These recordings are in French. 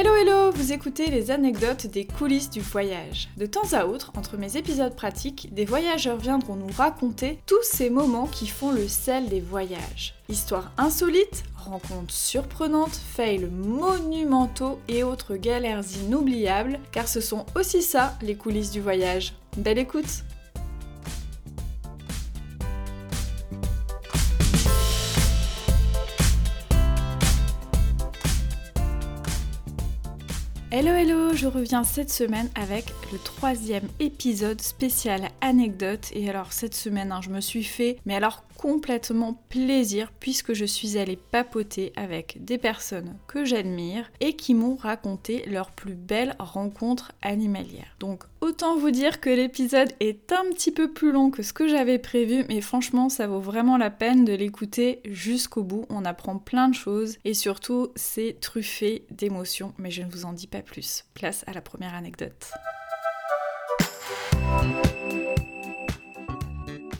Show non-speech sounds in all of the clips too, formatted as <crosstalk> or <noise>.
Hello hello, vous écoutez les anecdotes des coulisses du voyage. De temps à autre, entre mes épisodes pratiques, des voyageurs viendront nous raconter tous ces moments qui font le sel des voyages. Histoires insolites, rencontres surprenantes, fails monumentaux et autres galères inoubliables, car ce sont aussi ça les coulisses du voyage. Belle écoute Hello hello, je reviens cette semaine avec le troisième épisode spécial anecdote et alors cette semaine hein, je me suis fait mais alors complètement plaisir puisque je suis allée papoter avec des personnes que j'admire et qui m'ont raconté leurs plus belles rencontres animalières. Donc autant vous dire que l'épisode est un petit peu plus long que ce que j'avais prévu mais franchement ça vaut vraiment la peine de l'écouter jusqu'au bout. On apprend plein de choses et surtout c'est truffé d'émotions mais je ne vous en dis pas plus. Place à la première anecdote.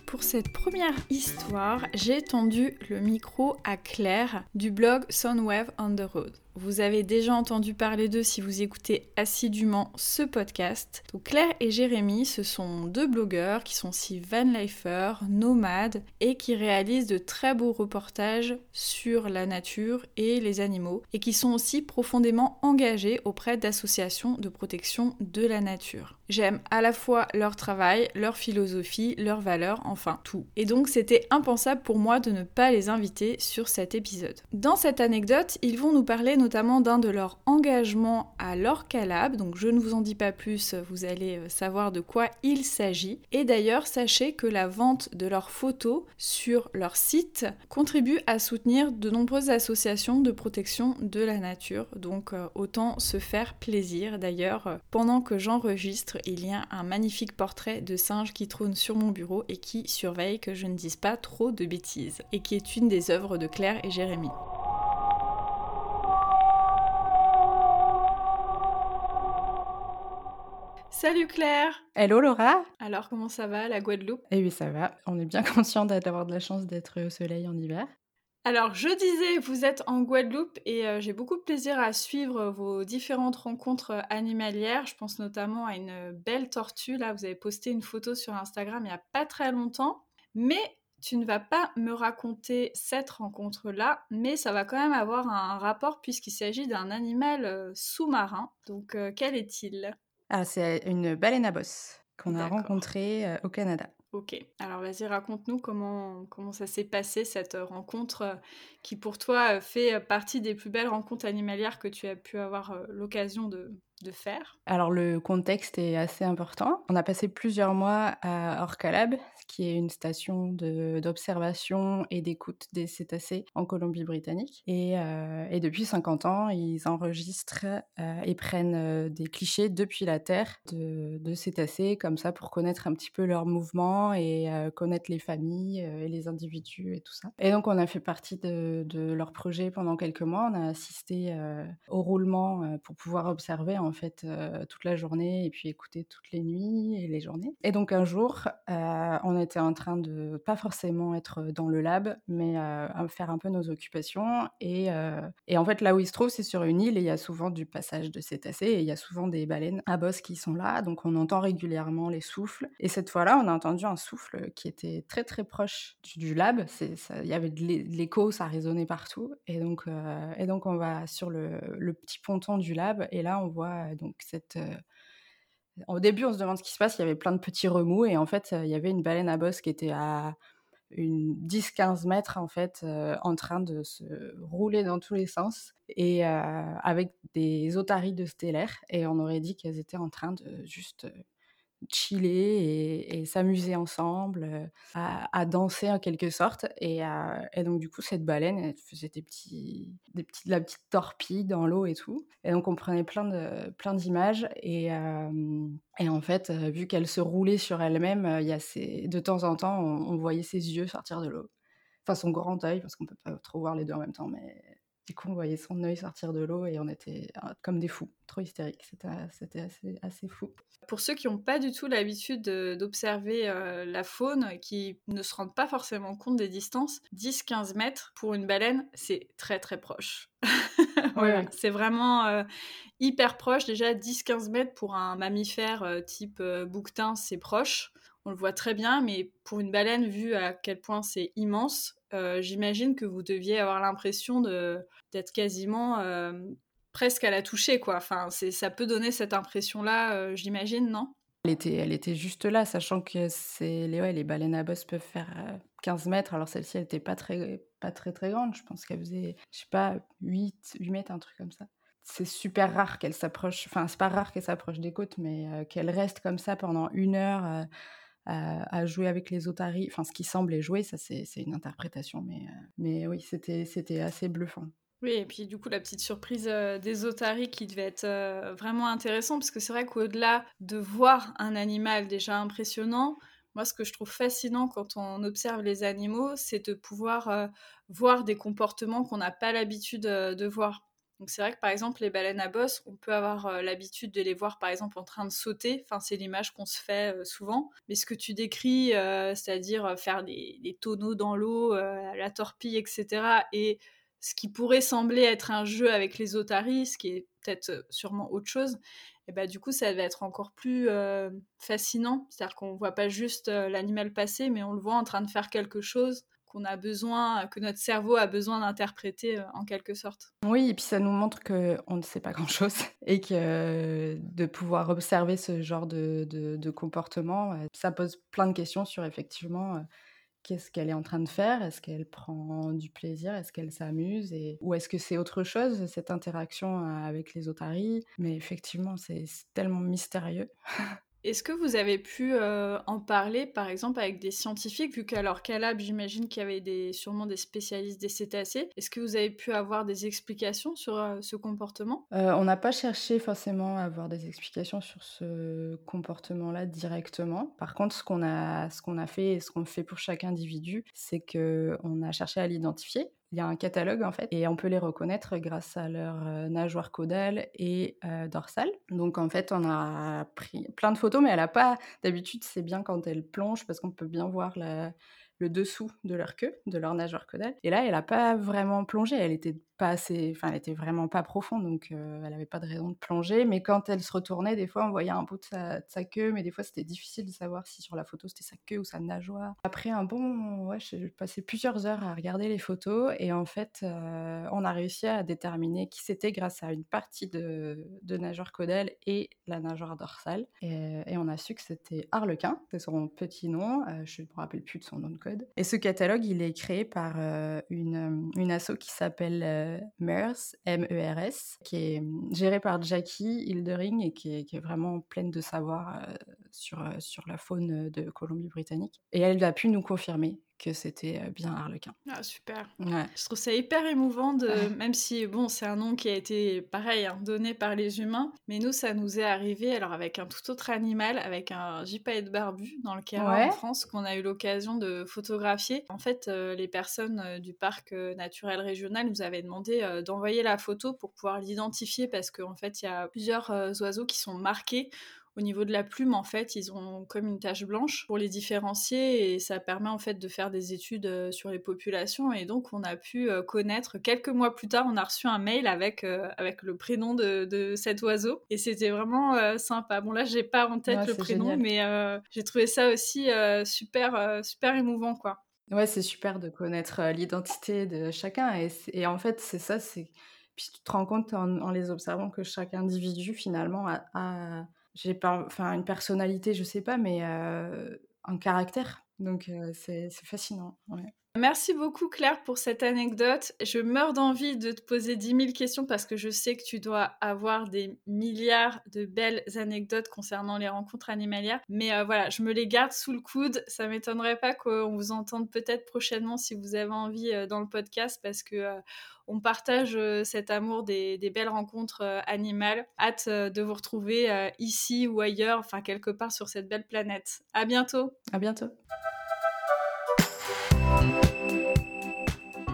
Pour cette première histoire, j'ai tendu le micro à Claire du blog Soundwave on the Road. Vous avez déjà entendu parler d'eux si vous écoutez assidûment ce podcast. Claire et Jérémy, ce sont deux blogueurs qui sont aussi vanlifers, nomades et qui réalisent de très beaux reportages sur la nature et les animaux et qui sont aussi profondément engagés auprès d'associations de protection de la nature. J'aime à la fois leur travail, leur philosophie, leurs valeurs, enfin tout. Et donc c'était impensable pour moi de ne pas les inviter sur cet épisode. Dans cette anecdote, ils vont nous parler notamment d'un de leurs engagements à l'Orcalab, donc je ne vous en dis pas plus, vous allez euh, savoir de quoi il s'agit. Et d'ailleurs, sachez que la vente de leurs photos sur leur site contribue à soutenir de nombreuses associations de protection de la nature, donc euh, autant se faire plaisir. D'ailleurs, euh, pendant que j'enregistre, il y a un magnifique portrait de singe qui trône sur mon bureau et qui surveille que je ne dise pas trop de bêtises, et qui est une des œuvres de Claire et Jérémy. Salut Claire Hello Laura Alors comment ça va la Guadeloupe? Eh oui ça va, on est bien <laughs> conscient d'avoir de la chance d'être au soleil en hiver. Alors je disais, vous êtes en Guadeloupe et euh, j'ai beaucoup de plaisir à suivre vos différentes rencontres euh, animalières. Je pense notamment à une belle tortue, là vous avez posté une photo sur Instagram il n'y a pas très longtemps. Mais tu ne vas pas me raconter cette rencontre-là, mais ça va quand même avoir un rapport puisqu'il s'agit d'un animal euh, sous-marin. Donc quel est-il? Ah, c'est une baleine à bosse qu'on a rencontrée au Canada. Ok, alors vas-y, raconte-nous comment, comment ça s'est passé cette rencontre qui pour toi fait partie des plus belles rencontres animalières que tu as pu avoir l'occasion de, de faire Alors le contexte est assez important. On a passé plusieurs mois à Orcalab, qui est une station d'observation et d'écoute des cétacés en Colombie-Britannique. Et, euh, depuis 50 ans, ils enregistrent euh, et prennent euh, des clichés depuis la Terre de, de, cétacés, comme ça, pour connaître un petit peu leurs mouvements et connaître les familles et les individus et tout ça. Et donc on a fait partie de, de leur projet pendant quelques mois. On a assisté au roulement pour pouvoir observer fait toute la journée et puis écouter toutes les nuits et les journées. Et donc un jour, on était en train de pas forcément être dans le lab, mais à faire un peu nos occupations. Et, et, en fait, là où il se trouve, c'est sur une île et il y a souvent du passage de cétacés et il y a souvent des baleines à bosse qui sont là. Donc on entend régulièrement les souffles. Et cette fois-là, on a entendu un souffle qui était très très proche du, lab. Il y avait de l'écho, ça résonnait partout. Et donc, et donc on va sur le, petit ponton du lab et là on voit donc cette au début, on se demande ce qui se passe. Il y avait plein de petits remous et en fait, il y avait une baleine à bosse qui était à une 10-15 mètres en fait, en train de se rouler dans tous les sens et avec des otaries de stellaire. Et on aurait dit qu'elles étaient en train de juste chiller et, s'amuser ensemble, à, danser en quelque sorte. Et, donc, du coup, cette baleine, elle faisait des petits, petits, la petite torpille dans l'eau et tout. Et donc, on prenait plein, de, plein d'images. Et, et en fait, vu qu'elle se roulait sur elle-même, de temps en temps, on, voyait ses yeux sortir de l'eau. Enfin, son grand œil, parce qu'on peut pas trop voir les deux en même temps, mais du coup, on voyait son œil sortir de l'eau et on était comme des fous, trop hystériques. C'était assez, assez fou. Pour ceux qui n'ont pas du tout l'habitude d'observer la faune, qui ne se rendent pas forcément compte des distances, 10-15 mètres pour une baleine, c'est très très proche. <laughs> C'est vraiment hyper proche. Déjà, 10-15 mètres pour un mammifère type bouquetin, c'est proche. On le voit très bien, mais pour une baleine, vu à quel point c'est immense, j'imagine que vous deviez avoir l'impression d'être quasiment presque à la toucher, quoi. Enfin, ça peut donner cette impression-là, j'imagine, non? Elle était, elle était juste là, sachant que les baleines à bosse peuvent faire 15 mètres. Alors celle-ci, elle n'était pas très, pas très très grande. Je pense qu'elle faisait, je sais pas, 8, 8 mètres, un truc comme ça. C'est super rare qu'elle s'approche, enfin c'est pas rare qu'elle s'approche des côtes, mais qu'elle reste comme ça pendant une heure à, jouer avec les otaries. Enfin ce qui semblait jouer, ça c'est une interprétation, mais, mais oui, c'était assez bluffant. Oui, et puis du coup, la petite surprise des otaries qui devait être vraiment intéressant, parce que c'est vrai qu'au-delà de voir un animal déjà impressionnant, moi, ce que je trouve fascinant quand on observe les animaux, c'est de pouvoir voir des comportements qu'on n'a pas l'habitude de voir. Donc c'est vrai que par exemple les baleines à bosse, on peut avoir l'habitude de les voir par exemple en train de sauter. Enfin c'est l'image qu'on se fait souvent. Mais ce que tu décris, c'est-à-dire faire des, tonneaux dans l'eau, la torpille, etc. Et ce qui pourrait sembler être un jeu avec les otaries, ce qui est peut-être euh, sûrement autre chose, et bah, du coup, ça va être encore plus euh, fascinant. C'est-à-dire qu'on ne voit pas juste euh, l'animal passer, mais on le voit en train de faire quelque chose qu'on a besoin, que notre cerveau a besoin d'interpréter en quelque sorte. Oui, et puis ça nous montre qu'on ne sait pas <laughs> grand-chose et que de pouvoir observer ce genre de, comportement, ça pose plein de questions sur effectivement qu'est-ce qu'elle est en train de faire? Est-ce qu'elle prend du plaisir? Est-ce qu'elle s'amuse? Et... Ou est-ce que c'est autre chose, cette interaction avec les otaries Mais effectivement, c'est tellement mystérieux. <laughs> Est-ce que vous avez pu euh, en parler, par exemple, avec des scientifiques, vu qu'à leur Calab, j'imagine qu'il y avait des, sûrement des spécialistes des cétacés. Est-ce que vous avez pu avoir des explications sur euh, ce comportement? Euh, On n'a pas cherché forcément à avoir des explications sur ce comportement-là directement. Par contre, ce qu'on a, ce qu'on a fait et ce qu'on fait pour chaque individu, c'est qu'on a cherché à l'identifier il y a un catalogue en fait et on peut les reconnaître grâce à leur euh, nageoire caudale et euh, dorsale. Donc en fait, on a pris plein de photos, mais elle a pas d'habitude. C'est bien quand elle plonge parce qu'on peut bien voir le dessous de leur queue, de leur nageoire caudale. Et là, elle n'a pas vraiment plongé. Elle était pas assez, enfin, elle était vraiment pas profonde, donc elle avait pas de raison de plonger. Mais quand elle se retournait, des fois, on voyait un bout de sa, queue, mais des fois, c'était difficile de savoir si sur la photo c'était sa queue ou sa nageoire. Après un bon, ouais, j'ai passé plusieurs heures à regarder les photos et en fait, on a réussi à déterminer qui c'était grâce à une partie de, de nageoire caudale et la nageoire dorsale. Et, on a su que c'était Harlequin, c'est son petit nom. Je ne me rappelle plus de son nom de code. Et ce catalogue, il est créé par une, une asso qui s'appelle MERS, M-E-R-S, qui est mmh, gérée par Jackie Hildering et qui est, vraiment pleine de savoir sur, sur la faune de Colombie-Britannique. Et elle a pu nous confirmer que c'était bien Harlequin. Ah, super. Je trouve ça hyper émouvant, de, même si, bon, c'est un nom qui a été, pareil, hein, donné par les humains, mais nous, ça nous est arrivé, alors avec un tout autre animal, avec un gypaète barbu dans le Caire en France, qu'on a eu l'occasion de photographier. En fait, les personnes du parc naturel régional nous avaient demandé d'envoyer la photo pour pouvoir l'identifier, parce qu'en fait, il y a plusieurs oiseaux qui sont marqués au niveau de la plume, en fait, ils ont comme une tache blanche pour les différencier et ça permet en fait de faire des études euh, sur les populations. Et donc, on a pu euh, connaître, quelques mois plus tard, on a reçu un mail avec, euh, avec le prénom de, cet oiseau et c'était vraiment sympa. Bon, là, j'ai pas en tête le prénom, mais j'ai trouvé ça aussi super, super émouvant, quoi. Ouais, c'est super de connaître l'identité de chacun et, et en fait, c'est ça, c'est. Puis tu te rends compte en, les observant que chaque individu finalement a j'ai pas, enfin une personnalité, je sais pas, mais un caractère. Donc c'est fascinant. Merci beaucoup Claire pour cette anecdote. Je meurs d'envie de te poser 10 000 questions parce que je sais que tu dois avoir des milliards de belles anecdotes concernant les rencontres animalières. Mais voilà, je me les garde sous le coude. Ça m'étonnerait pas qu'on vous entende peut-être prochainement si vous avez envie dans le podcast parce que on partage euh, cet amour des, belles rencontres euh, animales. Hâte euh, de vous retrouver ici ou ailleurs, enfin quelque part sur cette belle planète. À bientôt. À bientôt.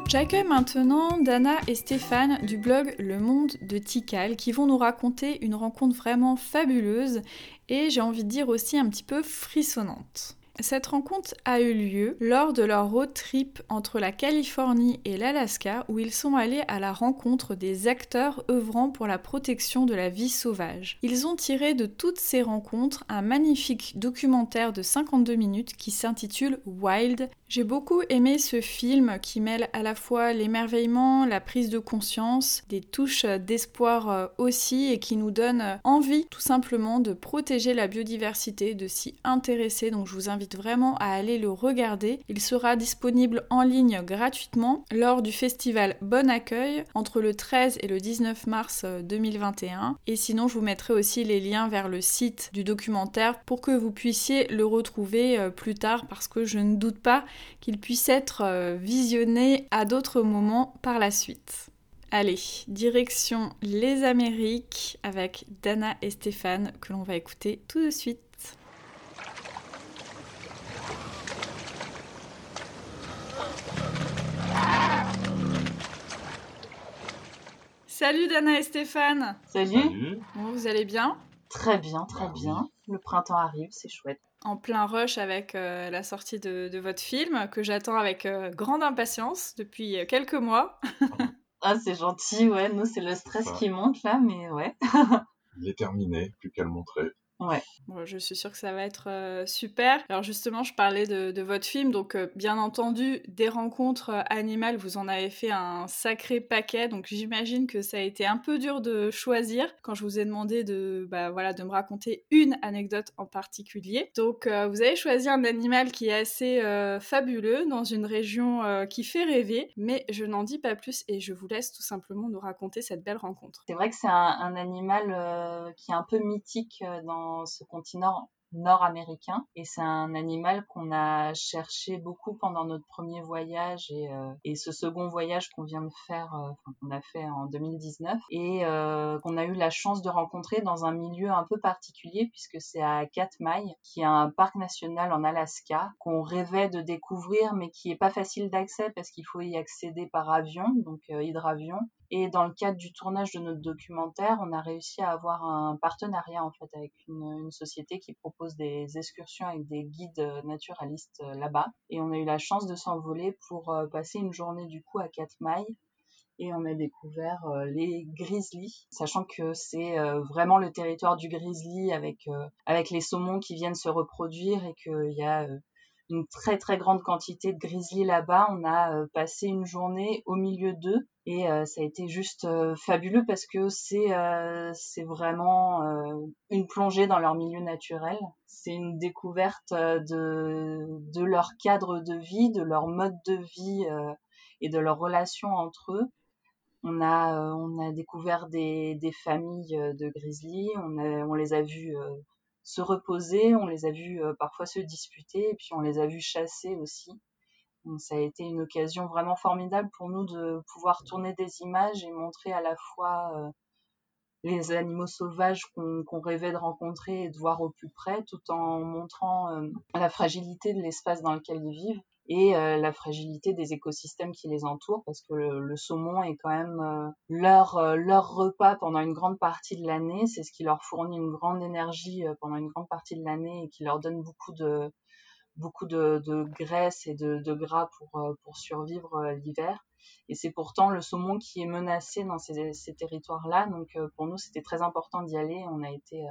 J'accueille maintenant Dana et Stéphane du blog Le Monde de Tikal qui vont nous raconter une rencontre vraiment fabuleuse et j'ai envie de dire aussi un petit peu frissonnante. Cette rencontre a eu lieu lors de leur road trip entre la Californie et l'Alaska où ils sont allés à la rencontre des acteurs œuvrant pour la protection de la vie sauvage. Ils ont tiré de toutes ces rencontres un magnifique documentaire de 52 minutes qui s'intitule Wild. J'ai beaucoup aimé ce film qui mêle à la fois l'émerveillement, la prise de conscience, des touches d'espoir euh, aussi et qui nous donne envie tout simplement de protéger la biodiversité, de s'y intéresser. Donc je vous invite vraiment à aller le regarder. Il sera disponible en ligne gratuitement lors du festival Bon Accueil entre le 13 et le 19 mars 2021. Euh, et sinon je vous mettrai aussi les liens vers le site du documentaire pour que vous puissiez le retrouver euh, plus tard parce que je ne doute pas qu'il puisse être euh, visionné à d'autres moments par la suite. Allez, direction les Amériques avec Dana et Stéphane que l'on va écouter tout de suite. Salut Dana et Stéphane Salut, vous allez bien? Très bien, très bien. Le printemps arrive, c'est chouette en plein rush avec euh, la sortie de, votre film que j'attends avec euh, grande impatience depuis euh, quelques mois. <laughs> ah, c'est gentil, ouais. Nous, c'est le stress qui monte là, mais ouais. <laughs> Il est terminé, plus qu'à le montrer. Ouais. je suis sûre que ça va être euh, super. Alors justement, je parlais de, votre film, donc euh, bien entendu, des rencontres euh, animales, vous en avez fait un sacré paquet, donc j'imagine que ça a été un peu dur de choisir quand je vous ai demandé de, bah, voilà, de me raconter une anecdote en particulier. Donc vous avez choisi un animal qui est assez fabuleux dans une région qui fait rêver, mais je n'en dis pas plus et je vous laisse tout simplement nous raconter cette belle rencontre. C'est vrai que c'est un, un, animal qui est un peu mythique dans ce continent nord-américain. Et c'est un animal qu'on a cherché beaucoup pendant notre premier voyage et, euh, ce second voyage qu'on vient de faire, euh, qu'on a fait en 2019 et euh, qu'on a eu la chance de rencontrer dans un milieu un peu particulier puisque c'est à Katmai qui est un parc national en Alaska qu'on rêvait de découvrir mais qui est pas facile d'accès parce qu'il faut y accéder par avion donc hydravion et dans le cadre du tournage de notre documentaire, on a réussi à avoir un partenariat en fait avec une, société qui propose des excursions avec des guides euh, naturalistes euh, là-bas. Et on a eu la chance de s'envoler pour euh, passer une journée du coup à Katmai et on a découvert les grizzlies, sachant que c'est vraiment le territoire du grizzly avec avec les saumons qui viennent se reproduire et qu'il y a une très très grande quantité de grizzlies là-bas. On a euh, passé une journée au milieu d'eux et euh, ça a été juste euh, fabuleux parce que c'est vraiment une plongée dans leur milieu naturel. C'est une découverte de de leur cadre de vie, de leur mode de vie et de leurs relations entre eux. On a on a découvert des des familles de grizzlies. On on les a vus se reposer, on les a vus euh, parfois se disputer, et puis on les a vus chasser aussi. Ça a été une occasion vraiment formidable pour nous de pouvoir tourner des images et montrer à la fois euh, les animaux sauvages qu'on rêvait de rencontrer et de voir au plus près, tout en montrant euh, la fragilité de l'espace dans lequel ils vivent et euh, la fragilité des écosystèmes qui les entourent parce que le, saumon est quand même euh, leur euh, leur repas pendant une grande partie de l'année. C'est ce qui leur fournit une grande énergie pendant une grande partie de l'année et qui leur donne beaucoup de beaucoup de, de graisse et de, de gras pour pour survivre l'hiver. Et c'est pourtant le saumon qui est menacé dans ces, ces territoires là donc pour nous c'était très important d'y aller. On a été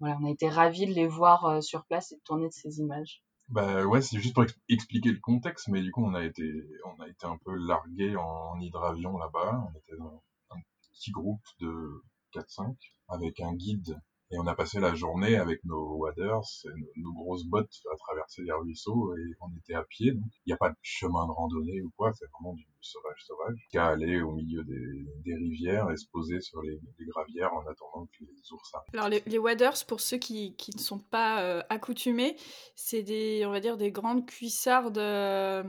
voilà on a été ravis de les voir sur place et de tourner de ces images bah ouais, c'est juste pour expliquer le contexte, mais du coup on a été, on a été un peu largué en, hydravion là-bas. On était dans un petit groupe de 4-5 avec un guide et on a passé la journée avec nos waders, nos, grosses bottes à traverser les ruisseaux et on était à pied. Donc il n'y a pas de chemin de randonnée ou quoi, c'est vraiment du sauvage sauvage. Qu'à aller au milieu des, rivières et se poser sur les, les, gravières en attendant que les ours arrivent. Alors les, les waders, pour ceux qui, qui ne sont pas euh, accoutumés, c'est des, on va dire, des grandes cuissardes euh,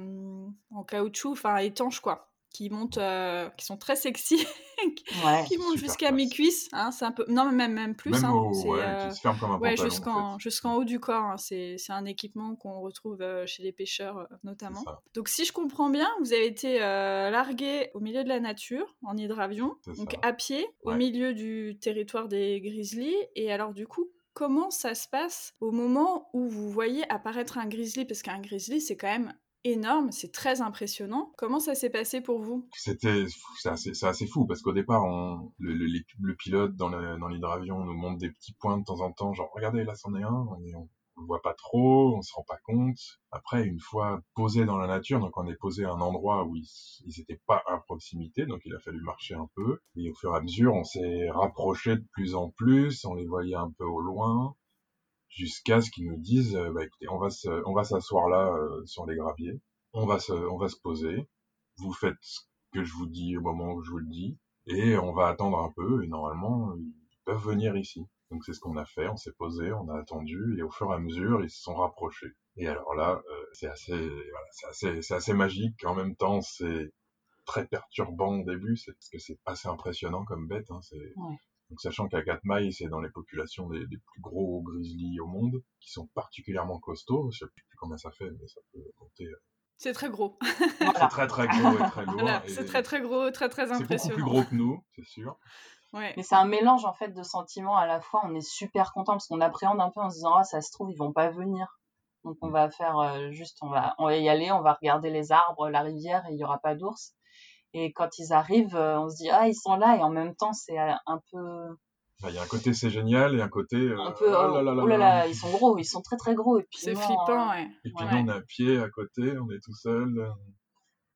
en caoutchouc, enfin étanches quoi qui montent, euh, qui sont très sexy, <laughs> <laughs> qui montent jusqu'à mes cuisses. Hein, c'est un peu, non même même plus. Même hein, ouais, euh... qui se ferme comme un ouais, jusqu'en jusqu'en haut du corps. Hein, c'est c'est un équipement qu'on retrouve euh, chez les pêcheurs euh, notamment. Donc si je comprends bien, vous avez été largué au milieu de la nature en hydravion, donc à pied, au milieu du territoire des grizzlies. Et alors du coup, comment ça se passe au moment où vous voyez apparaître un grizzly? Parce qu'un grizzly, c'est quand même énorme, c'est très impressionnant. Comment ça s'est passé pour vous? C'était, c'est assez, assez, fou parce qu'au départ, on, le, le, le, pilote dans l'hydravion nous montre des petits points de temps en temps, genre regardez là c'en est un, on, le voit pas trop, on se rend pas compte. Après, une fois posé dans la nature, donc on est posé à un endroit où ils, ils étaient pas à proximité, donc il a fallu marcher un peu. Et au fur et à mesure, on s'est rapproché de plus en plus, on les voyait un peu au loin jusqu'à ce qu'ils nous disent euh, bah écoutez on va se, on va s'asseoir là euh, sur les graviers. On va se on va se poser. Vous faites ce que je vous dis au moment où je vous le dis. Et on va attendre un peu. Et normalement ils peuvent venir ici. Donc c'est ce qu'on a fait. On s'est posé on a attendu. Et au fur et à mesure ils se sont rapprochés. Et alors là euh, c'est assez voilà, c'est assez c'est assez magique. En même temps c'est très perturbant au début. C'est parce que c'est assez impressionnant comme bête hein, c'est. Donc, sachant qu'à Katmai, c'est dans les populations des, des, plus gros grizzlies au monde, qui sont particulièrement costauds. Je sais plus combien ça fait, mais ça peut compter. euh, C'est très gros. C'est très très gros et très <laughs> lourd. Voilà, et c'est très très gros, très très C'est beaucoup impressionnant. plus gros que nous, c'est sûr. Ouais. Mais c'est un mélange en fait de sentiments à la fois. On est super content parce qu'on appréhende un peu en se disant ah ça se trouve ils vont pas venir. Donc on va faire euh, juste on va on va y aller, on va regarder les arbres, la rivière et il y aura pas d'ours. Et quand ils arrivent, euh, on se dit ah ils sont là et en même temps c'est euh, un peu Enfin, Il y a un côté c'est génial et un côté. euh, un peu oh là là là oh là là. ils sont gros, ils sont très très gros et puis C'est flippant, euh, ouais. Et puis Ouais. nous, on a un pied à côté, on est tout seul.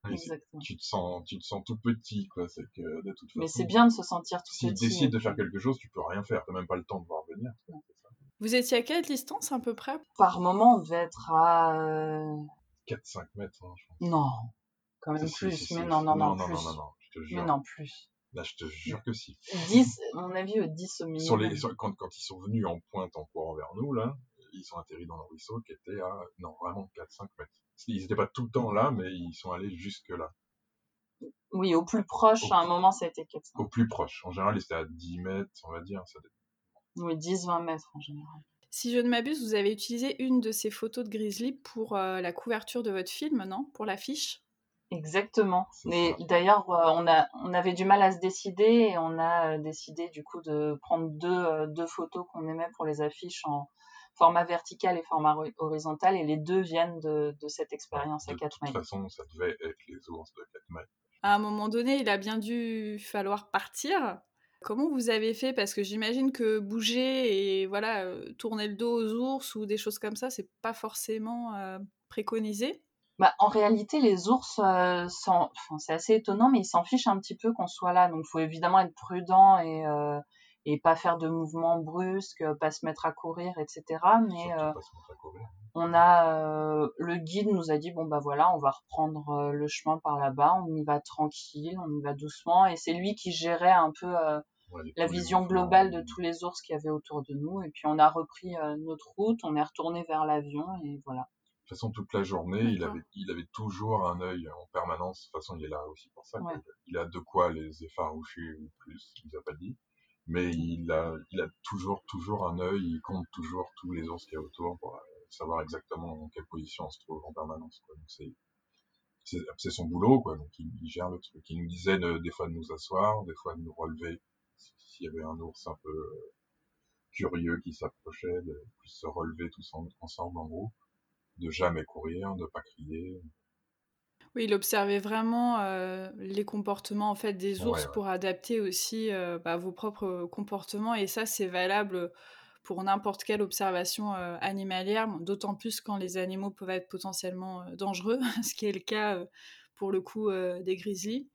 Exactement. tu te sens, tu te sens tout petit, quoi. C'est que de toute façon. Mais c'est bien de se sentir tout S'ils petit. décident de faire quelque chose, tu peux rien faire. T'as même pas le temps de voir venir. Vous étiez à quelle distance à peu près? Par moment on devait être à euh, 4-5 mètres, hein, je pense. non quand même Si, plus si, si. mais non non non, non, plus non, non, non, je te mais non plus Là, je te jure que si. 10 à mon avis euh, 10 au minimum. Sur les, sur- quand, quand ils sont venus en pointe en courant vers nous, là, ils sont atterris dans le ruisseau qui était à, non, vraiment 4-5 mètres. Ils étaient pas tout le temps là, mais ils sont allés jusque là. Oui, au plus proche, Au à un moment, ça a été 400. Au plus proche. En général, ils étaient à 10 mètres, on va dire. Ça. Oui, 10-20 mètres en général. Si je ne m'abuse, vous avez utilisé une de ces photos de Grizzly pour euh, la couverture de votre film, non? Pour l'affiche? Exactement. Mais d'ailleurs, euh, on, a, on avait du mal à se décider et on a euh, décidé du coup de prendre deux, euh, deux photos qu'on aimait pour les affiches en format vertical et format hori- horizontal et les deux viennent de, de cette expérience à De 4 toute mètres. façon, ça devait être les ours de Katmai. À un moment donné, il a bien dû falloir partir. Comment vous avez fait? Parce que j'imagine que bouger et voilà, tourner le dos aux ours ou des choses comme ça, c'est pas forcément euh, préconisé. Bah, en réalité, les ours, euh, s'en- enfin, c'est assez étonnant, mais ils s'en fichent un petit peu qu'on soit là. Donc, il faut évidemment être prudent et, euh, et pas faire de mouvements brusques, euh, pas se mettre à courir, etc. Mais euh, courir. on a euh, le guide nous a dit bon bah voilà, on va reprendre euh, le chemin par là-bas, on y va tranquille, on y va doucement. Et c'est lui qui gérait un peu euh, Ouais, la vision globale de tous les ours qu'il y avait autour de nous. Et puis on a repris notre route, on est retourné vers l'avion et voilà. De toute façon, toute la journée, il avait, il avait toujours un œil en permanence. De toute façon, il est là aussi pour ça. Ouais. Il a de quoi les effaroucher ou plus, il nous a pas dit. Mais il a, il a toujours, toujours un œil, il compte toujours tous les ours qu'il y a autour pour euh, savoir exactement dans quelle position on se trouve en permanence. Quoi. Donc c'est, c'est, c'est son boulot, quoi. Donc il, il gère le truc. Il nous disait de- des fois de nous asseoir, des fois de nous relever s'il y avait un ours un peu euh, curieux qui s'approchait, de plus se relever tous en- ensemble en groupe, de jamais courir, de pas crier. Oui, il observait vraiment euh, les comportements en fait des ours Ouais, ouais. pour adapter aussi euh, bah, vos propres comportements et ça c'est valable pour n'importe quelle observation euh, animalière, d'autant plus quand les animaux peuvent être potentiellement euh, dangereux, <laughs> ce qui est le cas euh, pour le coup euh, des grizzlies.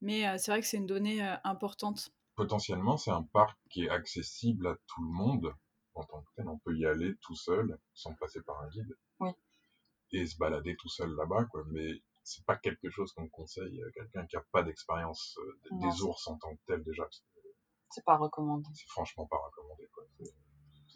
Mais euh, c'est vrai que c'est une donnée euh, importante. Potentiellement, c'est un parc qui est accessible à tout le monde en tant que tel. On peut y aller tout seul, sans passer par un guide. Oui. Et se balader tout seul là-bas, quoi. Mais c'est pas quelque chose qu'on conseille à quelqu'un qui a pas d'expérience euh, des- ours en tant que tel déjà. C'est pas recommandé. C'est franchement pas recommandé, quoi.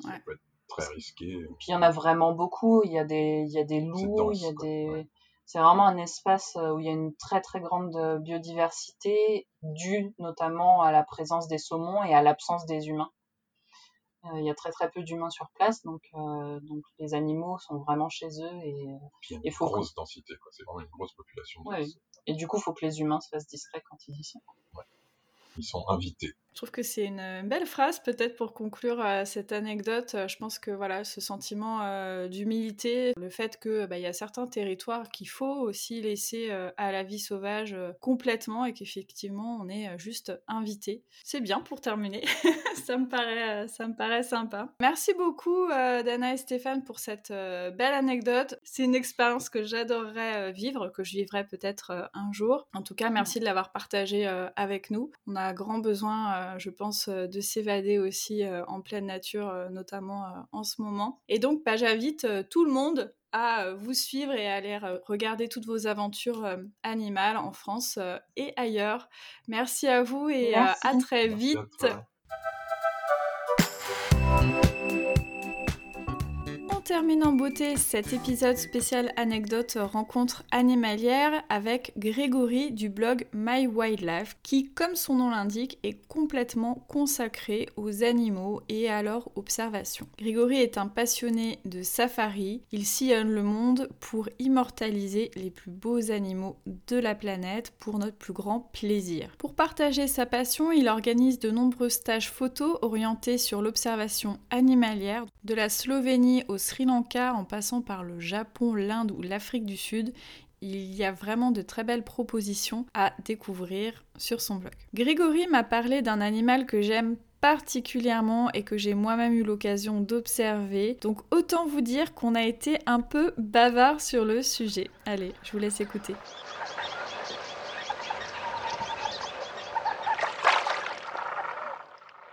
Ça Ouais. peut être très risqué. Puis il y en a vraiment beaucoup. Il y a des, il y a des loups, dense, il y a quoi, des. ouais. C'est vraiment un espace euh, où il y a une très très grande euh, biodiversité, due notamment à la présence des saumons et à l'absence des humains. Euh, il y a très très peu d'humains sur place, donc euh, donc les animaux sont vraiment chez eux et euh, il y a une faut que- grosse densité, quoi. C'est vraiment une grosse population. Ouais. et du coup il faut que les humains se fassent discrets quand ils y sont. Ils sont invités. Je trouve que c'est une belle phrase peut-être pour conclure euh, cette anecdote. Je pense que voilà, ce sentiment euh, d'humilité, le fait que bah, il y a certains territoires qu'il faut aussi laisser euh, à la vie sauvage complètement et qu'effectivement on est juste invité. C'est bien pour terminer. <laughs> ça me paraît, ça me paraît sympa. Merci beaucoup Dana et Stéphane pour cette belle anecdote. C'est une expérience que j'adorerais vivre, que je vivrai peut-être un jour. En tout cas, merci de l'avoir partagé avec nous. On a grand besoin euh, je pense, euh, de s'évader aussi euh, en pleine nature, notamment en ce moment. Et donc, bah, j'invite tout le monde à vous suivre et à aller regarder toutes vos aventures animales en France et ailleurs. Merci à vous et à très vite. Termine en beauté cet épisode spécial anecdote rencontre animalière avec Grégory du blog My Wildlife qui, comme son nom l'indique, est complètement consacré aux animaux et à leur observation. Grégory est un passionné de safari, il sillonne le monde pour immortaliser les plus beaux animaux de la planète pour notre plus grand plaisir. Pour partager sa passion, il organise de nombreux stages photos orientés sur l'observation animalière de la Slovénie au Sri Lanka en passant par le Japon, l'Inde ou l'Afrique du Sud, il y a vraiment de très belles propositions à découvrir sur son blog. Grégory m'a parlé d'un animal que j'aime particulièrement et que j'ai moi-même eu l'occasion d'observer. Donc autant vous dire qu'on a été un peu bavard sur le sujet. Allez, je vous laisse écouter.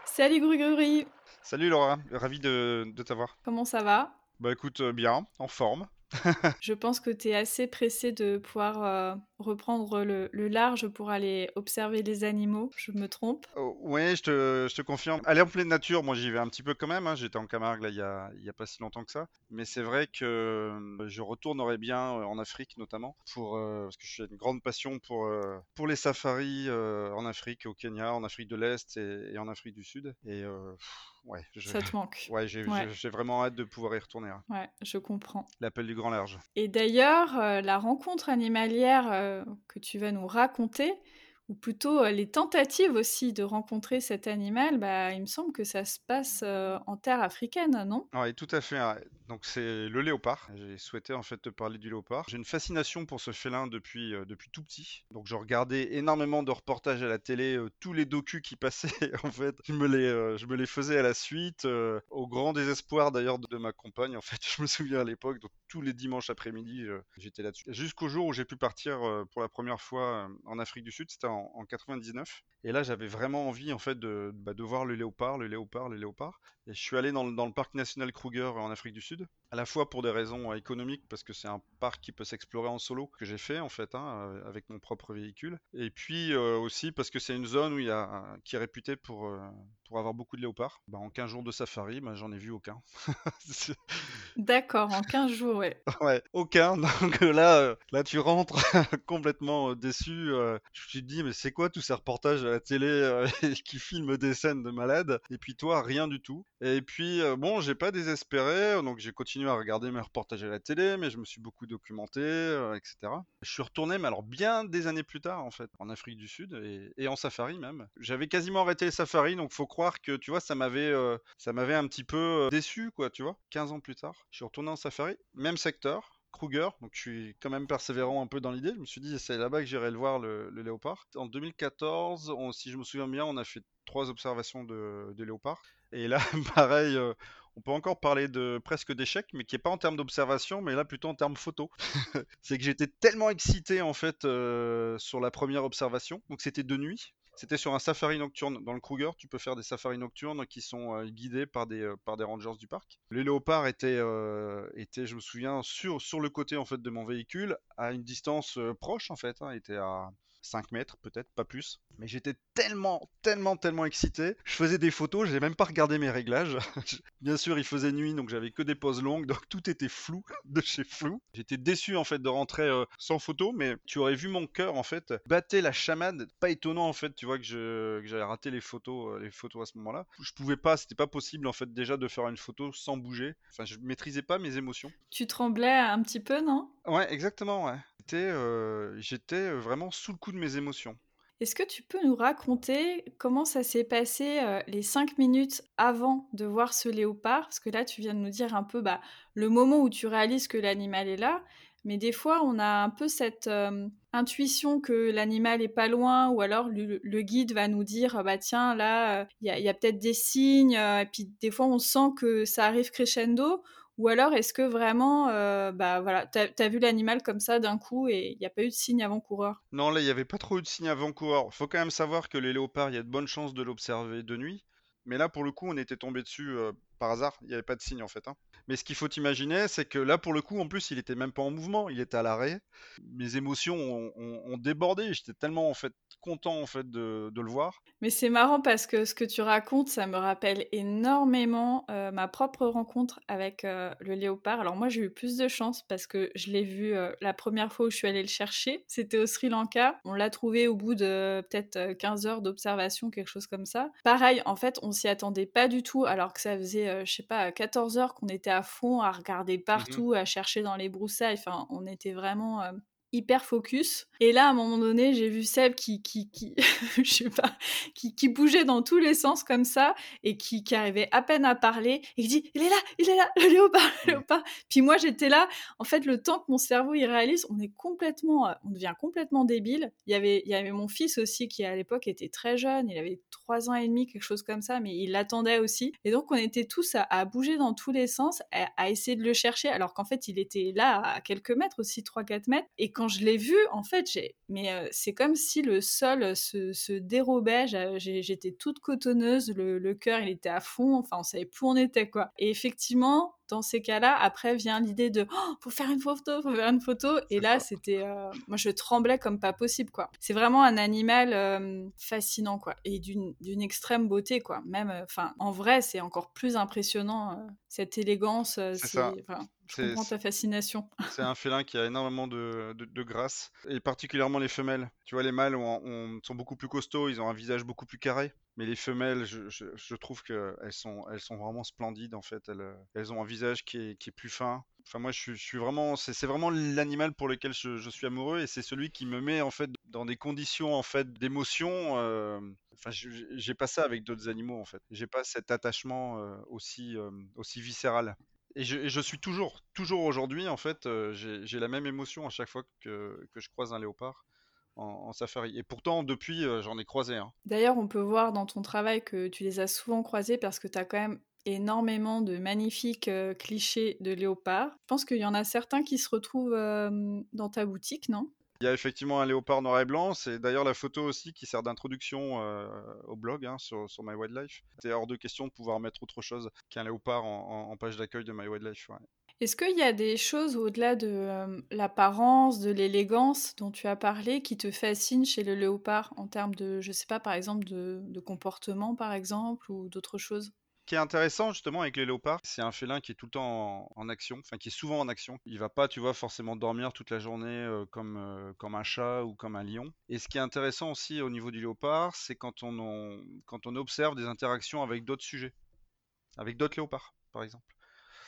Salut Grégory Salut Laura, ravi de, de t'avoir. Comment ça va? Bah écoute, euh, bien, en forme. <laughs> Je pense que tu es assez pressé de pouvoir euh, reprendre le, large pour aller observer les animaux. Je me trompe oh, Oui, je te, je te, confirme. Aller en pleine nature, moi j'y vais un petit peu quand même. Hein. J'étais en Camargue là, il n'y a, y a, pas si longtemps que ça. Mais c'est vrai que euh, je retournerai bien en Afrique notamment. Pour, parce que j'ai une grande passion pour, pour les safaris en Afrique, au Kenya, en Afrique de l'Est et, en Afrique du Sud. Et ouais. Ça te manque. Ouais, j'ai vraiment hâte de pouvoir y retourner. Hein. Ouais, je comprends. L'appel du grand large. Et d'ailleurs, euh, la rencontre animalière euh, que tu vas nous raconter, ou plutôt euh, les tentatives aussi de rencontrer cet animal, bah, il me semble que ça se passe en terre africaine, non? Oui, tout à fait. Donc c'est le léopard. J'ai souhaité en fait te parler du léopard. J'ai une fascination pour ce félin depuis, depuis tout petit. Donc je regardais énormément de reportages à la télé, tous les docus qui <laughs> passaient en fait, je me les, je me les faisais à la suite, au grand désespoir d'ailleurs de, ma compagne en fait. <laughs> Je me souviens à l'époque, donc tous les dimanches après-midi, j'étais là-dessus. Jusqu'au jour où j'ai pu partir pour la première fois en Afrique du Sud, c'était en, 99. Et là, j'avais vraiment envie en fait de, bah, de voir le léopard, le léopard, le léopard. Et je suis allé dans, dans, le parc national Kruger en Afrique du Sud, à la fois pour des raisons économiques, parce que c'est un parc qui peut s'explorer en solo, que j'ai fait en fait, hein, euh, avec mon propre véhicule. Et puis euh, aussi parce que c'est une zone où il y a, qui est réputée pour, euh, pour avoir beaucoup de léopards. Bah, en 15 jours de safari, bah, j'en ai vu aucun. <laughs> D'accord, en 15 jours, ouais. <laughs> ouais, aucun. Donc là, là tu rentres <laughs> complètement déçu. je me suis dit, mais c'est quoi tous ces reportages à la télé qui filment des scènes de malades? Et puis toi, rien du tout. Et puis, euh, bon, j'ai pas désespéré, donc j'ai continué à regarder mes reportages à la télé, mais je me suis beaucoup documenté, euh, etc. Je suis retourné, mais alors bien des années plus tard, en fait, en Afrique du Sud et, en safari même. J'avais quasiment arrêté les safaris, donc faut croire que, tu vois, ça m'avait, euh, ça m'avait un petit peu déçu, quoi, tu vois. 15 ans plus tard, je suis retourné en safari, même secteur, Kruger, donc je suis quand même persévérant un peu dans l'idée. Je me suis dit, c'est là-bas que j'irai le voir, le, léopard. En 2014, si je me souviens bien, on a fait trois observations de, de léopard. Et là, <laughs> pareil, euh, on peut encore parler de presque d'échec, mais qui est pas en termes d'observation, mais là plutôt en termes photo. <laughs> c'est que j'étais tellement excité en fait euh, sur la première observation, donc c'était de nuit. C'était sur un safari nocturne dans le Kruger. Tu peux faire des safaris nocturnes qui sont euh, guidés par des, par des rangers du parc. Le léopard était, était, je me souviens, sur, sur le côté en fait de mon véhicule, à une distance proche en fait. Hein, était à 5 mètres peut-être, pas plus. Mais j'étais tellement, tellement, tellement excité. Je faisais des photos, j'ai même pas regardé mes réglages. <laughs> Bien sûr, il faisait nuit, donc j'avais que des poses longues, donc tout était flou, <laughs> de chez flou. J'étais déçu en fait de rentrer euh, sans photo, mais tu aurais vu mon cœur en fait battre la chamade. Pas étonnant en fait, tu vois que j'avais raté les photos, euh, les photos à ce moment-là. Je pouvais pas, c'était pas possible en fait déjà de faire une photo sans bouger. Enfin, je maîtrisais pas mes émotions. Tu tremblais un petit peu, non? Ouais, exactement, ouais. J'étais, euh, j'étais vraiment sous le coup de mes émotions. Est-ce que tu peux nous raconter comment ça s'est passé les cinq minutes avant de voir ce léopard? Parce que là, tu viens de nous dire un peu bah, le moment où tu réalises que l'animal est là. Mais des fois, on a un peu cette intuition que l'animal est pas loin, ou alors le, guide va nous dire bah tiens là, il y a, peut-être des signes. et puis des fois, on sent que ça arrive crescendo. Ou alors, est-ce que vraiment, euh, bah voilà, t'as as vu l'animal comme ça d'un coup et il n'y a pas eu de signe avant-coureur? Non, là, il n'y avait pas trop eu de signe avant-coureur. Faut quand même savoir que les léopards, il y a de bonnes chances de l'observer de nuit. Mais là, pour le coup, on était tombé dessus euh, par hasard. Il n'y avait pas de signe en fait. Hein. Mais ce qu'il faut imaginer, c'est que là, pour le coup, en plus, il était même pas en mouvement, il était à l'arrêt. Mes émotions ont, débordé. J'étais tellement en fait content en fait de, le voir. Mais c'est marrant parce que ce que tu racontes, ça me rappelle énormément euh, ma propre rencontre avec euh, le léopard. Alors moi, j'ai eu plus de chance parce que je l'ai vu euh, la première fois où je suis allée le chercher. C'était au Sri Lanka. On l'a trouvé au bout de peut-être 15 heures d'observation, quelque chose comme ça. Pareil, en fait, on s'y attendait pas du tout alors que ça faisait, je sais pas, 14 heures qu'on était à fond à regarder mmh partout, à chercher dans les broussailles. Enfin, on était vraiment hyper focus. Et là, à un moment donné, j'ai vu Seb qui, qui, qui <laughs> je sais pas, qui, qui, bougeait dans tous les sens comme ça et qui, qui arrivait à peine à parler et qui dit, il est là, il est là, le léopard, le léopard. Puis moi, j'étais là. En fait, le temps que mon cerveau il réalise, on est complètement, on devient complètement débile. Il y avait, il y avait mon fils aussi qui à l'époque était très jeune. Il avait trois ans et demi, quelque chose comme ça, mais il l'attendait aussi. Et donc, on était tous à, bouger dans tous les sens, à, à, essayer de le chercher, alors qu'en fait, il était là à quelques mètres aussi, 3-4 mètres. Et quand je l'ai vu, en fait, j'ai, mais c'est comme si le sol se, se dérobait. J'étais toute cotonneuse, le, le cœur il était à fond. Enfin, on savait plus où on était quoi. Et effectivement, dans ces cas-là, après vient l'idée de oh, faut faire une photo, faut faire une photo. Et là, c'était, euh, moi, je tremblais comme pas possible, quoi. C'est vraiment un animal euh, fascinant, quoi, et d'une, extrême beauté, quoi. Même, euh, enfin, en vrai, c'est encore plus impressionnant cette élégance. c'est, ça. Je comprends ta fascination. <laughs> C'est un félin qui a énormément de, de, grâce, et particulièrement les femelles. Tu vois, les mâles sont beaucoup plus costauds, ils ont un visage beaucoup plus carré. Mais les femelles, je, je, trouve qu'elles sont, elles sont vraiment splendides en fait. Elles, elles ont un visage qui est, qui est plus fin. Enfin, moi, je, suis vraiment, c'est vraiment l'animal pour lequel je, suis amoureux et c'est celui qui me met en fait dans des conditions en fait d'émotion. Euh, enfin, j'ai pas ça avec d'autres animaux en fait. J'ai pas cet attachement euh, aussi, euh, aussi viscéral. Et je, suis toujours, toujours aujourd'hui en fait, j'ai la même émotion à chaque fois que, je croise un léopard en, safari. Et pourtant, depuis, euh, j'en ai croisé. Hein. D'ailleurs, on peut voir dans ton travail que tu les as souvent croisés parce que tu as quand même énormément de magnifiques euh, clichés de léopard. Je pense qu'il y en a certains qui se retrouvent euh, dans ta boutique, non? Il y a effectivement un léopard noir et blanc, c'est d'ailleurs la photo aussi qui sert d'introduction au blog hein, sur, My Wildlife. C'est hors de question de pouvoir mettre autre chose qu'un léopard en, page d'accueil de My Wildlife. Est-ce qu'il y a des choses au-delà de euh, l'apparence, de l'élégance dont tu as parlé qui te fascinent chez le léopard en termes de, je sais pas, par exemple, de, comportement, par exemple, ou d'autres choses? Qui est intéressant justement avec les léopards, c'est un félin qui est tout le temps en, action, enfin qui est souvent en action. Il va pas, tu vois, forcément dormir toute la journée euh, comme, euh, comme un chat ou comme un lion. Et ce qui est intéressant aussi au niveau du léopard, c'est quand on, quand on observe des interactions avec d'autres sujets, avec d'autres léopards, par exemple.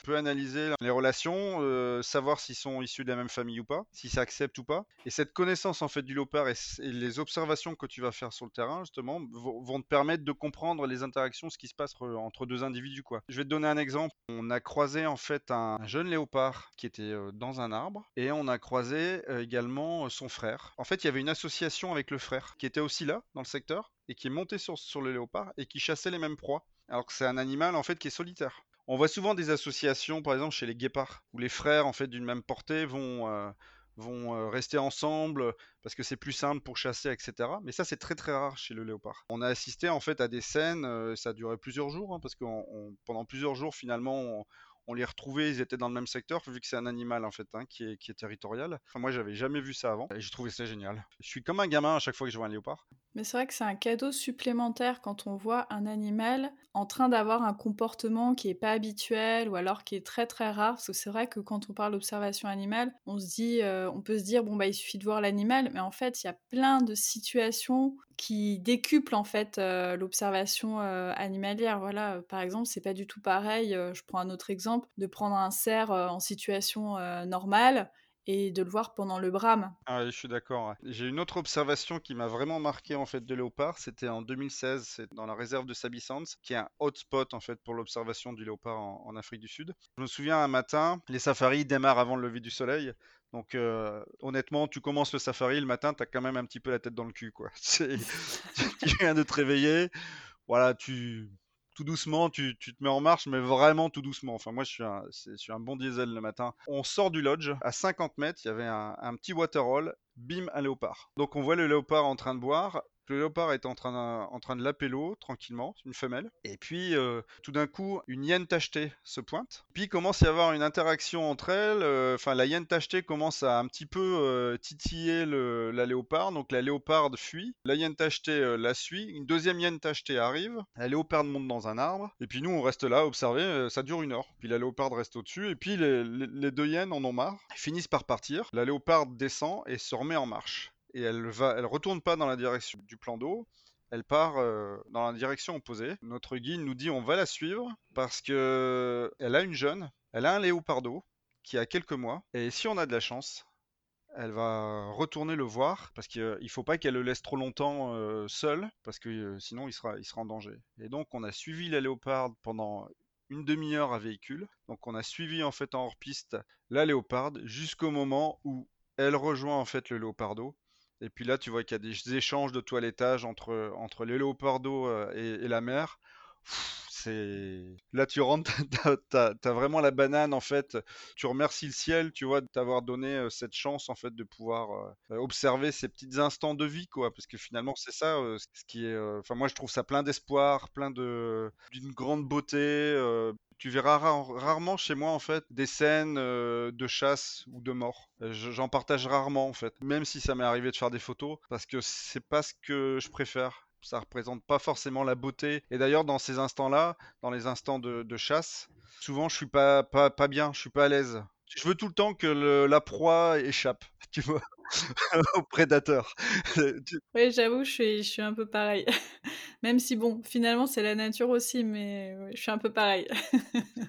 Peut analyser les relations, euh, savoir s'ils sont issus de la même famille ou pas, s'ils s'acceptent ou pas. Et cette connaissance en fait du léopard et, les observations que tu vas faire sur le terrain justement vont, te permettre de comprendre les interactions, ce qui se passe entre deux individus quoi. Je vais te donner un exemple. On a croisé en fait un jeune léopard qui était euh, dans un arbre et on a croisé euh, également son frère. En fait, il y avait une association avec le frère qui était aussi là dans le secteur et qui est monté sur, sur le léopard et qui chassait les mêmes proies. Alors que c'est un animal en fait qui est solitaire. On voit souvent des associations, par exemple chez les guépards, où les frères en fait d'une même portée vont, euh, vont euh, rester ensemble parce que c'est plus simple pour chasser, etc. Mais ça c'est très très rare chez le léopard. On a assisté en fait à des scènes, euh, ça a duré plusieurs jours, hein, parce que pendant plusieurs jours finalement on, les retrouvait, ils étaient dans le même secteur, vu que c'est un animal en fait hein, qui, est, qui, est, territorial. Enfin, moi j'avais jamais vu ça avant et j'ai trouvé ça génial. Je suis comme un gamin à chaque fois que je vois un léopard. Mais c'est vrai que c'est un cadeau supplémentaire quand on voit un animal en train d'avoir un comportement qui est pas habituel ou alors qui est très très rare. Parce que c'est vrai que quand on parle d'observation animale, on se dit, euh, on peut se dire bon bah il suffit de voir l'animal, mais en fait il y a plein de situations qui décuplent en fait euh, l'observation euh, animalière. Voilà, par exemple c'est pas du tout pareil. je prends un autre exemple de prendre un cerf en situation normale et de le voir pendant le brame. Ah, je suis d'accord. J'ai une autre observation qui m'a vraiment marqué en fait de léopard. C'était en 2016, c'est dans la réserve de Sabi Sands, qui est un hotspot en fait pour l'observation du léopard en, Afrique du Sud. Je me souviens un matin, les safaris démarrent avant le lever du soleil. Donc euh, honnêtement, tu commences le safari le matin, tu as quand même un petit peu la tête dans le cul quoi. <laughs> tu viens de te réveiller, voilà, tu tout doucement, tu, te mets en marche, mais vraiment tout doucement. Enfin, moi, je suis un, bon diesel le matin. On sort du lodge, à 50 mètres, il y avait un, un petit waterhole, bim, un léopard. Donc, on voit le léopard en train de boire. Le léopard est en train, de, en l'eau tranquillement, une femelle. Et puis, euh, tout d'un coup, une hyène tachetée se pointe. Puis, commence à y avoir une interaction entre elles. Euh, enfin, la hyène tachetée commence à un petit peu euh, titiller la léopard. Donc, la léoparde fuit. La hyène tachetée la suit. Une deuxième hyène tachetée arrive. La léoparde monte dans un arbre. Et puis, nous, on reste là, observer. ça dure une heure. Puis, la léoparde reste au-dessus. Et puis, les, les deux hyènes en ont marre. Ils finissent par partir. La léoparde descend et se remet en marche et elle va, elle retourne pas dans la direction du plan d'eau. Elle part euh, dans la direction opposée. Notre guide nous dit on va la suivre parce que elle a une jeune, elle a un léopardo qui a quelques mois et si on a de la chance, elle va retourner le voir parce qu'il ne faut pas qu'elle le laisse trop longtemps euh, seul parce que euh, sinon il sera, il sera en danger. Et donc on a suivi la léoparde pendant une demi-heure à véhicule. Donc on a suivi en fait en hors-piste la léoparde jusqu'au moment où elle rejoint en fait le léopardo et puis là, tu vois qu'il y a des échanges de toilettage entre, entre les léopardos euh, et, la mer. Là tu rentres, t'as as, vraiment la banane en fait. Tu remercies le ciel, tu vois, de t'avoir donné euh, cette chance en fait de pouvoir euh, observer ces petits instants de vie, quoi. Parce que finalement c'est ça, ce qui est. Enfin moi je trouve ça plein d'espoir, plein de d'une grande beauté tu verras rarement chez moi en fait des scènes euh, de chasse ou de mort. Euh, j'en partage rarement en fait, même si ça m'est arrivé de faire des photos, parce que c'est pas ce que je préfère. Ça représente pas forcément la beauté. Et d'ailleurs, dans ces instants-là, dans les instants de, chasse, souvent je suis pas, pas, pas bien, je suis pas à l'aise. Je veux tout le temps que la proie échappe, <laughs> tu vois, <laughs> au prédateur. <laughs> oui, j'avoue, je suis, je suis un peu pareil. Même si, bon, finalement, c'est la nature aussi, mais je suis un peu pareil.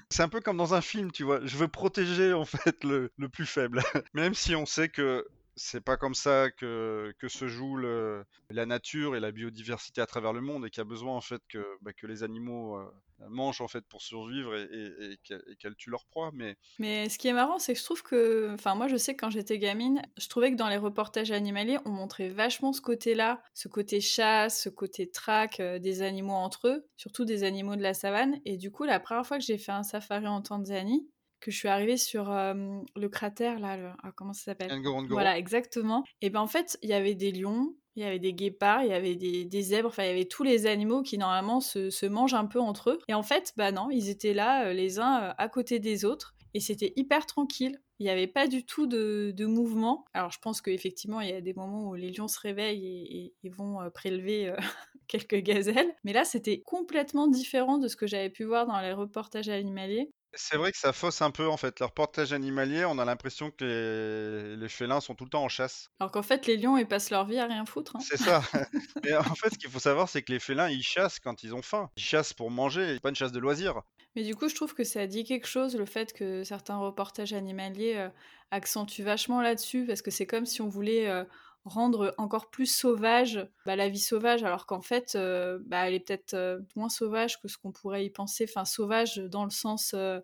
c'est un peu comme dans un film, tu vois. Je veux protéger, en fait, le, le plus faible. Même si on sait que c'est pas comme ça que, que se joue la nature et la biodiversité à travers le monde et qu'il y a besoin en fait que, bah, que les animaux euh, mangent en fait pour survivre et, et, qu'elles tuent leur proie. Mais... mais ce qui est marrant, c'est que je trouve que, enfin moi je sais que quand j'étais gamine, je trouvais que dans les reportages animaliers, on montrait vachement ce côté-là, ce côté chasse, ce côté traque euh, des animaux entre eux, surtout des animaux de la savane. Et du coup, la première fois que j'ai fait un safari en Tanzanie, que je suis arrivée sur le cratère, là, ah, comment ça s'appelle? Voilà, exactement. Et ben en fait, il y avait des lions, il y avait des guépards, il y avait des, zèbres, enfin il y avait tous les animaux qui normalement se, mangent un peu entre eux. Et en fait, bah non, ils étaient là les uns à côté des autres et c'était hyper tranquille. Il n'y avait pas du tout de, mouvement. Alors je pense qu'effectivement, il y a des moments où les lions se réveillent et, vont prélever <laughs> quelques gazelles. Mais là, c'était complètement différent de ce que j'avais pu voir dans les reportages animaliers. C'est vrai que ça fausse un peu en fait. Leur portage animalier, on a l'impression que les... félins sont tout le temps en chasse. Alors qu'en fait, les lions, ils passent leur vie à rien foutre. Hein. C'est ça. <laughs> Mais en fait, ce qu'il faut savoir, c'est que les félins, ils chassent quand ils ont faim. Ils chassent pour manger, pas une chasse de loisirs. Mais du coup, je trouve que ça dit quelque chose, le fait que certains reportages animaliers euh, accentuent vachement là-dessus, parce que c'est comme si on voulait... Euh, rendre encore plus sauvage bah, la vie sauvage, alors qu'en fait, euh, bah, elle est peut-être euh, moins sauvage que ce qu'on pourrait y penser, enfin sauvage dans le sens euh,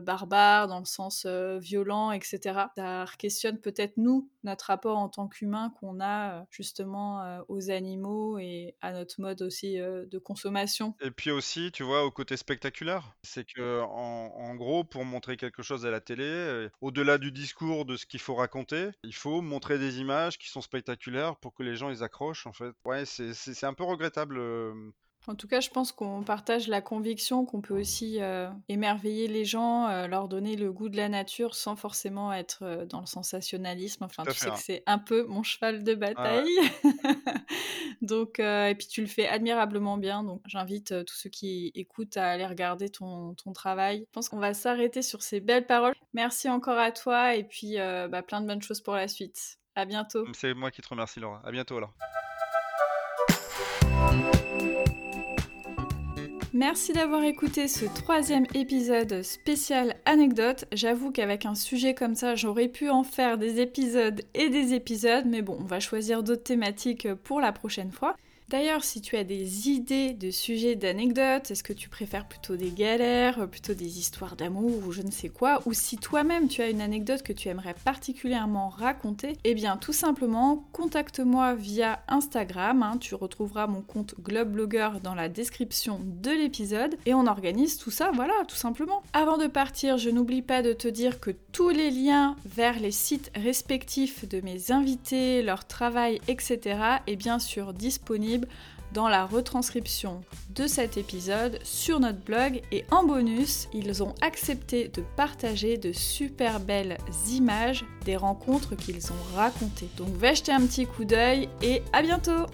barbare, dans le sens violent, etc. Ça questionne peut-être nous, notre rapport en tant qu'humain qu'on a justement aux animaux et à notre mode aussi de consommation. Et puis aussi, tu vois, au côté spectaculaire, c'est que en, gros, pour montrer quelque chose à la télé, au-delà du discours de ce qu'il faut raconter, il faut montrer des images qui sont spectaculaires pour que les gens ils accrochent en fait. Ouais, c'est un peu regrettable. Euh. En tout cas, je pense qu'on partage la conviction qu'on peut aussi euh, émerveiller les gens, euh, leur donner le goût de la nature sans forcément être dans le sensationnalisme. Enfin, tu sais que hein. c'est un peu mon cheval de bataille. <laughs> donc, et puis tu le fais admirablement bien. Donc, j'invite tous ceux qui écoutent à aller regarder ton, ton travail. Je pense qu'on va s'arrêter sur ces belles paroles. Merci encore à toi et puis bah, plein de bonnes choses pour la suite. À bientôt. C'est moi qui te remercie, Laura. À bientôt alors. Merci d'avoir écouté ce troisième épisode spécial anecdote. J'avoue qu'avec un sujet comme ça, j'aurais pu en faire des épisodes et des épisodes, mais bon, on va choisir d'autres thématiques pour la prochaine fois. D'ailleurs, si tu as des idées de sujets d'anecdotes, est-ce que tu préfères plutôt des galères, plutôt des histoires d'amour ou je ne sais quoi, ou si toi-même tu as une anecdote que tu aimerais particulièrement raconter, eh bien tout simplement contacte-moi via Instagram, hein. tu retrouveras mon compte Globeblogger dans la description de l'épisode et on organise tout ça, voilà, tout simplement. Avant de partir, je n'oublie pas de te dire que tous les liens vers les sites respectifs de mes invités, leur travail, etc. est bien sûr dans la retranscription de cet épisode sur notre blog et en bonus, ils ont accepté de partager de super belles images des rencontres qu'ils ont racontées. Donc va jeter un petit coup d'œil et à bientôt